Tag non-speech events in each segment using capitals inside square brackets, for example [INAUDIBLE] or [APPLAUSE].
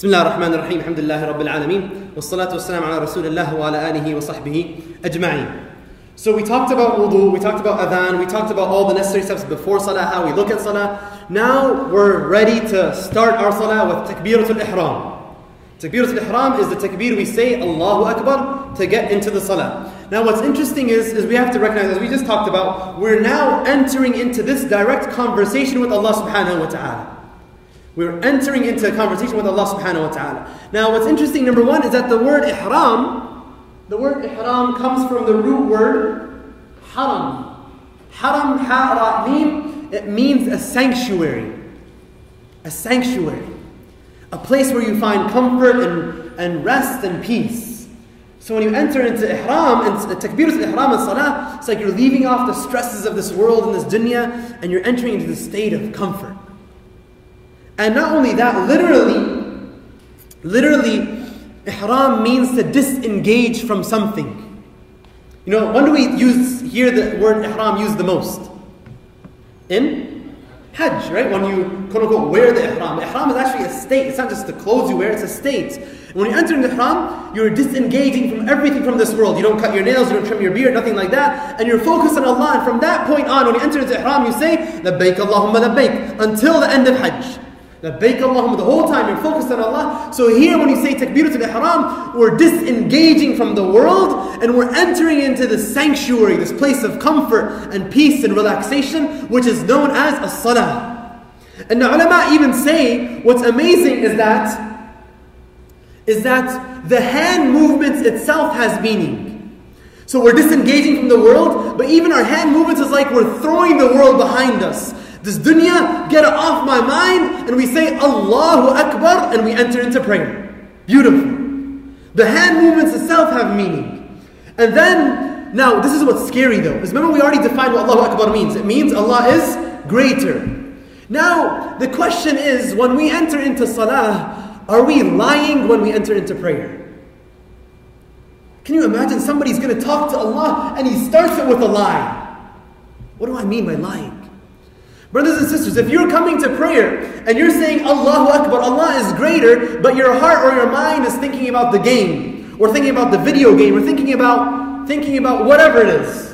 بسم الله الرحمن الرحيم الحمد لله رب العالمين والصلاة والسلام على رسول الله وعلى آله وصحبه أجمعين So we talked about wudu, we talked about adhan, we talked about all the necessary steps before salah, how we look at salah. Now we're ready to start our salah with takbiratul ihram. Takbiratul ihram is the takbir we say Allahu Akbar to get into the salah. Now what's interesting is, is we have to recognize, as we just talked about, we're now entering into this direct conversation with Allah subhanahu wa ta'ala. We're entering into a conversation with Allah subhanahu wa ta'ala. Now what's interesting, number one, is that the word ihram, the word ihram comes from the root word haram. Haram, ha, ra, it means a sanctuary. A sanctuary. A place where you find comfort and, and rest and peace. So when you enter into ihram, and takbiratul ihram and salah, it's like you're leaving off the stresses of this world and this dunya, and you're entering into the state of comfort. And not only that, literally, literally, ihram means to disengage from something. You know, when do we use hear the word ihram used the most? In Hajj, right? When you quote unquote wear the ihram. Ihram is actually a state. It's not just the clothes you wear, it's a state. And when you enter in the ihram, you're disengaging from everything from this world. You don't cut your nails, you don't trim your beard, nothing like that. And you're focused on Allah. And from that point on, when you enter the ihram, you say, Labbaik Allahumma labbaik, until the end of Hajj. Labbaik Allahumma, the whole time you're focused on Allah. So here when you say takbiratul ihram, we're disengaging from the world and we're entering into the sanctuary, this place of comfort and peace and relaxation, which is known as a salah. And the ulama even say, what's amazing is that, is that the hand movements itself has meaning. So we're disengaging from the world, but even our hand movements is like we're throwing the world behind us. This dunya, get it off my mind, and we say Allahu Akbar, and we enter into prayer. Beautiful. The hand movements itself have meaning. And then, now this is what's scary though, because remember we already defined what Allahu Akbar means. It means Allah is greater. Now, the question is, when we enter into salah, are we lying when we enter into prayer? Can you imagine somebody's going to talk to Allah and he starts it with a lie? What do I mean by lying? Brothers and sisters, if you're coming to prayer and you're saying Allahu Akbar, Allah is greater, but your heart or your mind is thinking about the game, or thinking about the video game, or thinking about thinking about whatever it is.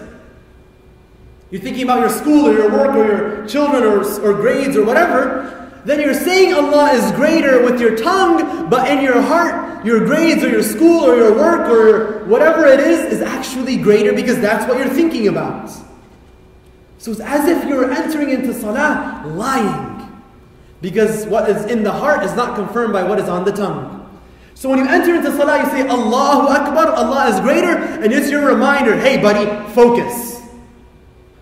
You're thinking about your school or your work or your children or, or grades or whatever, then you're saying Allah is greater with your tongue, but in your heart, your grades or your school or your work or whatever it is is actually greater because that's what you're thinking about. So it's as if you're entering into salah lying. Because what is in the heart is not confirmed by what is on the tongue. So when you enter into salah, you say, Allahu Akbar, Allah is greater, and it's your reminder, hey buddy, focus.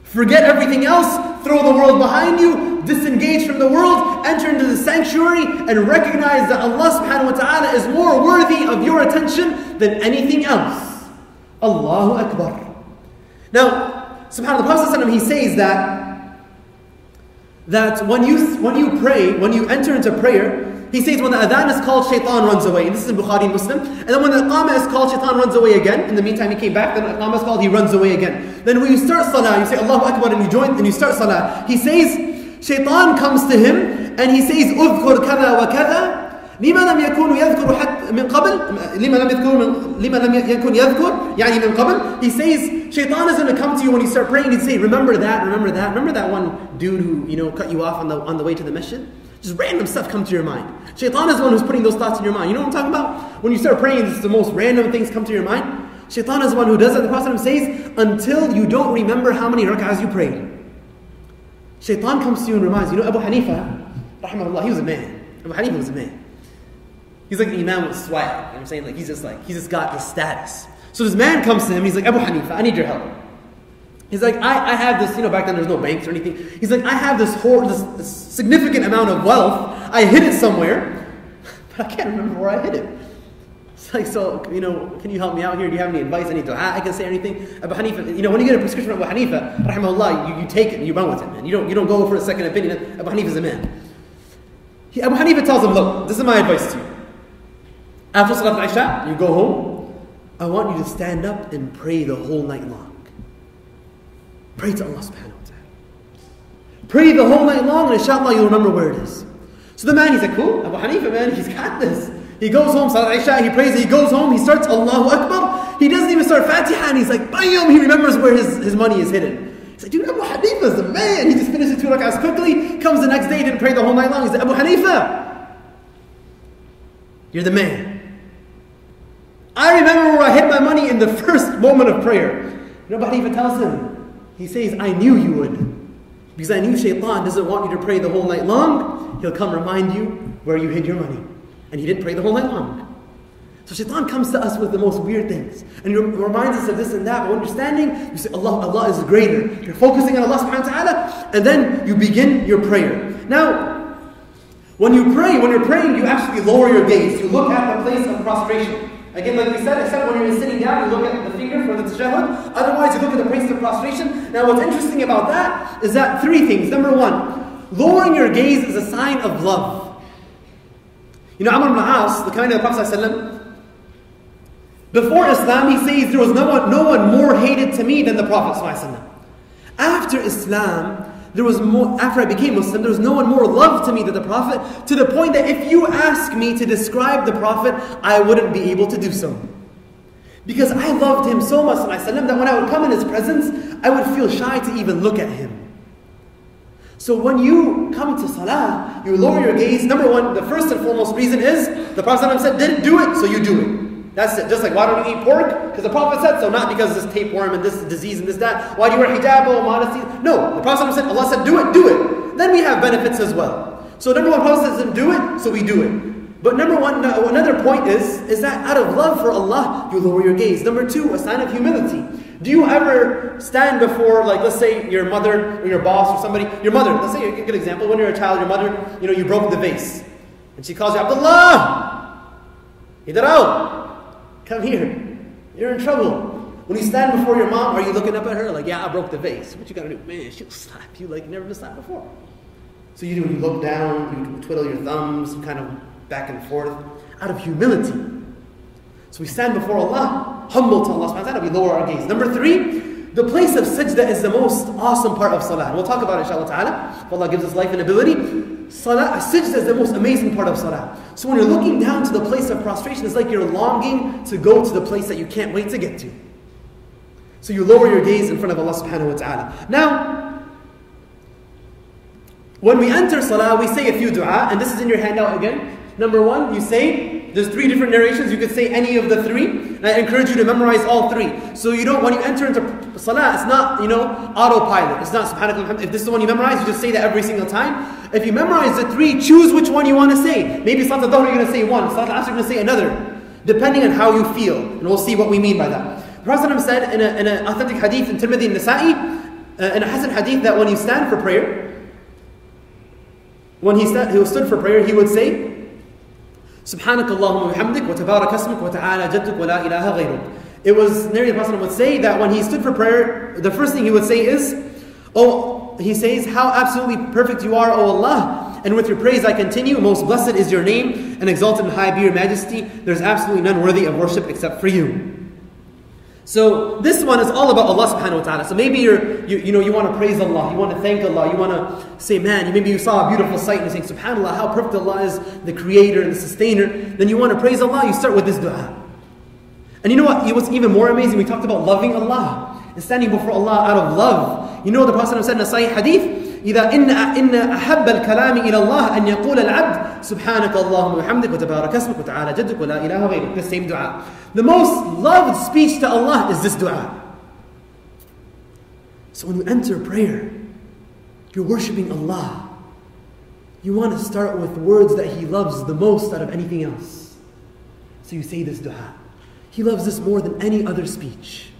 Forget everything else, throw the world behind you, disengage from the world, enter into the sanctuary, and recognize that Allah subhanahu wa ta'ala is more worthy of your attention than anything else. Allahu Akbar. Now, subhanAllah, the Prophet he says that that when you when you pray, when you enter into prayer, he says when the adhan is called, shaitan runs away. And this is in Bukhari and Muslim. And then when the iqamah is called, shaitan runs away again. In the meantime, he came back. Then the iqamah is called, he runs away again. Then when you start salah, you say Allahu Akbar and you join and you start salah. He says, shaitan comes to him and he says, Udhkur kada wa لما لم يكن يذكر حتى من قبل لما لم يذكر من لما لم يكن يذكر يعني من قبل he says shaitan is going to come to you when you start praying and say remember that remember that remember that one dude who you know cut you off on the on the way to the mission just random stuff come to your mind shaitan is the one who's putting those thoughts in your mind you know what I'm talking about when you start praying it's the most random things come to your mind shaitan is the one who does that the Prophet says until you don't remember how many rak'ahs you prayed shaitan comes to you and reminds you know Abu Hanifa rahimahullah he was a man Abu Hanifa was a man He's like an imam with swag. You know what I'm saying? Like he's just like he's just got the status. So this man comes to him, he's like, Abu Hanifa, I need your help. He's like, I, I have this, you know, back then there's no banks or anything. He's like, I have this, whole, this, this significant amount of wealth. I hid it somewhere, [LAUGHS] but I can't remember where I hid it. It's like, so, you know, can you help me out here? Do you have any advice? Any dua I can say anything? Abu Hanifa, you know, when you get a prescription from Abu Hanifa, rahimahullah, you, you take it and you run with it, man. You don't, you don't go for a second opinion. Abu Hanifa is a man. He, Abu Hanifa tells him, look, this is my advice to you. After Salat al-Isha, you go home. I want you to stand up and pray the whole night long. Pray to Allah subhanahu wa ta'ala. Pray the whole night long and inshallah you'll remember where it is. So the man, he's like, cool, Abu Hanifa man, he's got this. He goes home, Salat Isha, he prays, he goes home, he starts Allahu Akbar. He doesn't even start Fatiha and he's like, bam, he remembers where his, his money is hidden. He's like, dude, Abu Hanifa is the man. He just finishes two rak'ahs quickly, comes the next day, didn't pray the whole night long. He's like, Abu Hanifa, you're the man. I remember where I hid my money in the first moment of prayer. Nobody even tells him, he says, I knew you would. Because I knew shaitan doesn't want you to pray the whole night long. He'll come remind you where you hid your money. And he didn't pray the whole night long. So shaitan comes to us with the most weird things. And he reminds us of this and that. But understanding, you say, Allah, Allah is greater. You're focusing on Allah subhanahu wa ta'ala, and then you begin your prayer. Now, when you pray, when you're praying, you actually lower your gaze. You look at the place of prostration. Again, like we said, except when you're sitting down, you look at the finger for the tashahhud. Otherwise, you look at the place of prostration. Now, what's interesting about that is that three things. Number one, lowering your gaze is a sign of love. You know, Amr ibn As, the kind of the Prophet before Islam, he says there was no one, no one more hated to me than the Prophet After Islam, there was more, after I became Muslim, there was no one more loved to me than the Prophet, to the point that if you ask me to describe the Prophet, I wouldn't be able to do so. Because I loved him so much that when I would come in his presence, I would feel shy to even look at him. So when you come to salah, you lower your gaze. Number one, the first and foremost reason is the Prophet said, didn't do it, so you do it. That's it. Just like why don't you eat pork? Because the Prophet said so, not because this tapeworm and this disease and this that. Why do you wear hijab or modesty? No, the Prophet said, Allah said, do it, do it. Then we have benefits as well. So number one, Prophet says, do it, so we do it. But number one, another point is, is that out of love for Allah, you lower your gaze. Number two, a sign of humility. Do you ever stand before, like, let's say your mother or your boss or somebody, your mother, let's say a good example, when you're a child, your mother, you know, you broke the vase. And she calls you, Abdullah! Hidarao! Come here. You're in trouble. When you stand before your mom, are you looking up at her like, yeah, I broke the vase? What you gotta do? Man, she'll slap you like you never been slapped before. So you do, you look down, you twiddle your thumbs, kind of back and forth, out of humility. So we stand before Allah, humble to Allah subhanahu wa ta'ala, we lower our gaze. Number three, the place of sajda is the most awesome part of salah. We'll talk about it inshallah ta'ala. If Allah gives us life and ability. Salah, sajda is the most amazing part of salah. So when you're looking down to the place of prostration, it's like you're longing to go to the place that you can't wait to get to. So you lower your gaze in front of Allah subhanahu wa ta'ala. Now, when we enter salah, we say a few dua, and this is in your handout again. Number one, you say, there's three different narrations, you could say any of the three. I encourage you to memorize all three. So you don't, when you enter into salah, it's not, you know, autopilot. It's not subhanakallah. If this is the one you memorize, you just say that every single time. If you memorize the three, choose which one you want to say. Maybe Salat al-Dhuhr you're going to say one, Salat al-Asr you're going to say another. Depending on how you feel. And we'll see what we mean by that. The Prophet said in an authentic hadith in Tirmidhi and Nasa'i, uh, in a Hasan hadith, that when you stand for prayer, when he, he stood for prayer, he would say, Subhanak Allahumma bihamdik wa tabarak asmik wa ilaha. It was narrated the Prophet would say that when he stood for prayer, the first thing he would say is, Oh, he says, How absolutely perfect you are, O Allah. And with your praise I continue, most blessed is your name, and exalted and high be your majesty. There's absolutely none worthy of worship except for you. So this one is all about Allah subhanahu wa ta'ala. So maybe you're, you, you know, you want to praise Allah, you want to thank Allah, you want to say, man, maybe you saw a beautiful sight and you're saying, subhanAllah, how perfect Allah is, the creator and the sustainer. Then you want to praise Allah, you start with this dua. And you know what? What's even more amazing? We talked about loving Allah and standing before Allah out of love. You know the Prophet said in a Sahih hadith? إذا إن إن أحب الكلام إلى الله أن يقول العبد سبحانك اللهم وبحمدك وتبارك اسمك وتعالى جدك ولا إله غيرك. The same dua. The most loved speech to Allah is this dua. So when you enter prayer, you're worshiping Allah. You want to start with words that He loves the most out of anything else. So you say this dua. He loves this more than any other speech.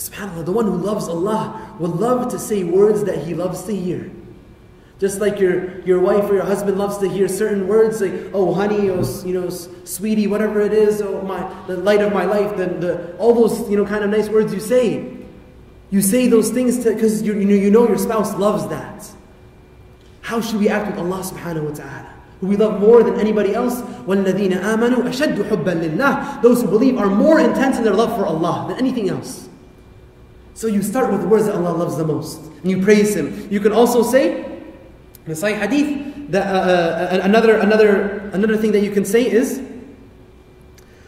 SubhanAllah, the one who loves Allah will love to say words that he loves to hear. Just like your, your wife or your husband loves to hear certain words like, oh, honey, oh, you know, sweetie, whatever it is, oh, my, the light of my life, the, the, all those, you know, kind of nice words you say. You say those things because you, you, know, you know your spouse loves that. How should we act with Allah subhanahu wa ta'ala? who we love more than anybody else. وَالَّذِينَ آمَنُوا أَشَدُّ حُبًّا لِلَّهِ Those who believe are more intense in their love for Allah than anything else. So you start with the words that Allah loves the most. And you praise Him. You can also say, in the Sahih Hadith, that, uh, uh, another, another, another thing that you can say is,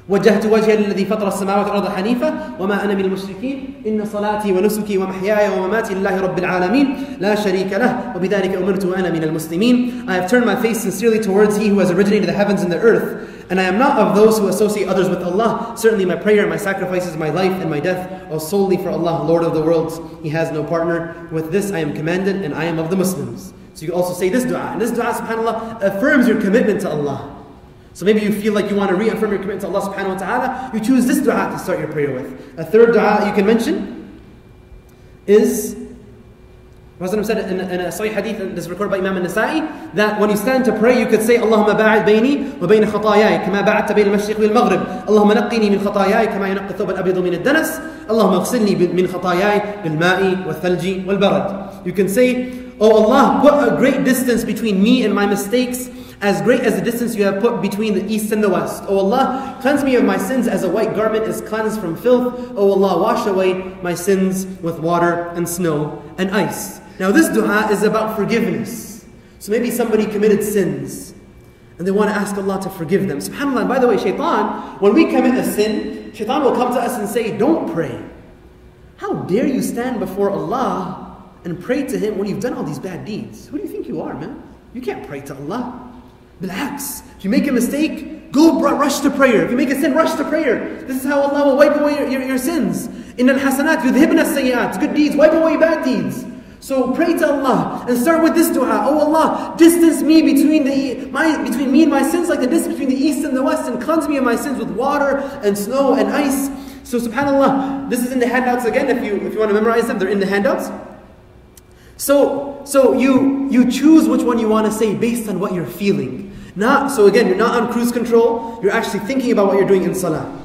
وجهت وجهي للذي فطر السماوات والارض حنيفا وما انا من المشركين ان صلاتي ونسكي ومحياي ومماتي لله رب العالمين لا شريك له وبذلك امرت وانا من المسلمين I have turned my face sincerely towards he who has originated the heavens and the earth and I am not of those who associate others with Allah. Certainly my prayer my sacrifices my life and my death are solely for Allah Lord of the worlds. He has no partner. With this I am commanded and I am of the Muslims. So you can also say this dua. And this dua subhanallah affirms your commitment to Allah. So maybe you feel like you want to reaffirm your commitment to Allah subhanahu wa ta'ala, you choose this dua to start your prayer with. A third dua you can mention is Prophet said in, in a Sahih hadith that's recorded by Imam al-Nasa'i that when you stand to pray you could say Allahumma ba'id bayni wa bayna khatayai kama ba'adta bayna al-mashriq wal maghrib Allahumma naqqini min khatayai kama yunqqa thawb al-abyad min ad-danas Allahumma ighsilni min khatayai bil ma'i wal thalji wal barad You can say Oh Allah put a great distance between me and my mistakes as great as the distance you have put between the east and the west. O Allah, cleanse me of my sins as a white garment is cleansed from filth. O Allah, wash away my sins with water and snow and ice. Now, this dua is about forgiveness. So maybe somebody committed sins and they want to ask Allah to forgive them. SubhanAllah, by the way, shaitan, when we commit a sin, shaitan will come to us and say, Don't pray. How dare you stand before Allah and pray to Him when you've done all these bad deeds? Who do you think you are, man? You can't pray to Allah. Relax. If you make a mistake, go rush to prayer. If you make a sin, rush to prayer. This is how Allah will wipe away your, your, your sins. In al hasanat, yudhibna sayyat, good deeds, wipe away bad deeds. So pray to Allah and start with this dua. Oh Allah, distance me between the my between me and my sins like the distance between the east and the west, and cleanse me of my sins with water and snow and ice. So subhanAllah, this is in the handouts again. If you if you want to memorize them, they're in the handouts. So, so you, you choose which one you want to say based on what you're feeling. Not, so again, you're not on cruise control, you're actually thinking about what you're doing in salah.